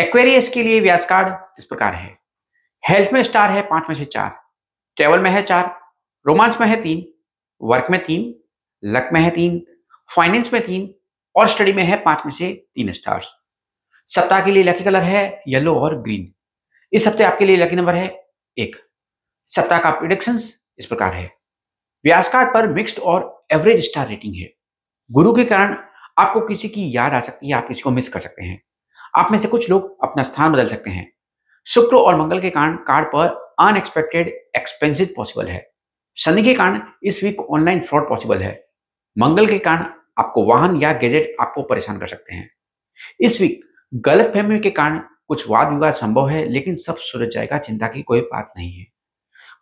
Aquarius के लिए व्यास card इस प्रकार है। हेल्थ में स्टार है पाँच में से चार। ट्रेवल में है चार। रोमांस में है तीन। वर्क में तीन। लक में है तीन। फाइनेंस में तीन। और स्टडी में है पाँच में से तीन स्टार्स सप्ताह के लिए लकी कलर है येलो और ग्रीन इस हफ़्ते आपके लिए लकी नंबर है एक। सप्ताह का प्रिडिक्शन इस प्रकार है। व्यास कार्ड पर मिक्स्ड और एवरेज स्टार रेटिंग है। गुरु के कारण आपको किसी की याद आ सकती है, आप किसी को मिस कर सकते हैं। आप में से कुछ लोग अपना स्थान बदल सकते हैं। शुक्र और मंगल के कारण कार्ड पर अनएक्सपेक्टेड एक्सपेंसिव पॉसिबल है। शनि के कारण इस वीक ऑनलाइन फ्रॉड पॉसिबल है। मंगल के कारण आपको वाहन या गैजेट आपको परेशान कर सकते हैं। इस वीक गलत फहमी के कारण कुछ वाद विवाद संभव है, लेकिन सब सुलझ जाएगा, चिंता की कोई बात नहीं है।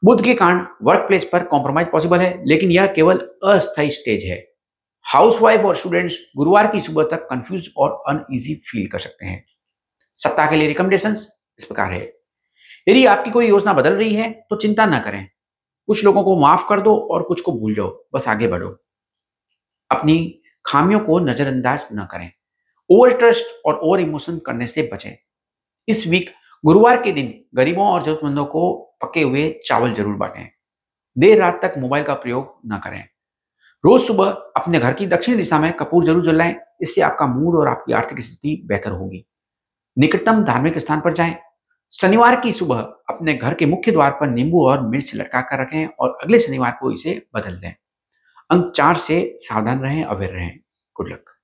बुद्ध के कारण वर्क प्लेस पर कॉम्प्रोमाइज पॉसिबल है, लेकिन यह केवल अस्थायी स्टेज है। हाउसवाइफ और स्टूडेंट्स गुरुवार की सुबह तक कंफ्यूज और अनईजी फील कर सकते हैं। सप्ताह के लिए रिकमेंडेशन इस प्रकार है। यदि आपकी कोई योजना बदल रही है तो चिंता ना करें। कुछ लोगों को माफ़ कर दो और कुछ को भूल जाओ। बस आगे बढ़ो। अपनी खामियों को नजरअंदाज न करें। ओवर ट्रस्ट और ओवर इमोशन करने से बचें। इस वीक गुरुवार के दिन गरीबों और जरूरतमंदों को पके हुए चावल ज़रूर बांटें। देर रात तक मोबाइल का प्रयोग न करें। रोज सुबह अपने घर की दक्षिण दिशा में कपूर ज़रूर जलाएँ, इससे आपका मूड और आपकी आर्थिक स्थिति बेहतर होगी। निकटतम धार्मिक स्थान पर जाएँ। शनिवार की सुबह अपने घर के मुख्य द्वार पर नींबू और मिर्च लटका कर रखें और अगले शनिवार को इसे बदल दें। अंक चार से सावधान रहें अवेयर रहें। Good luck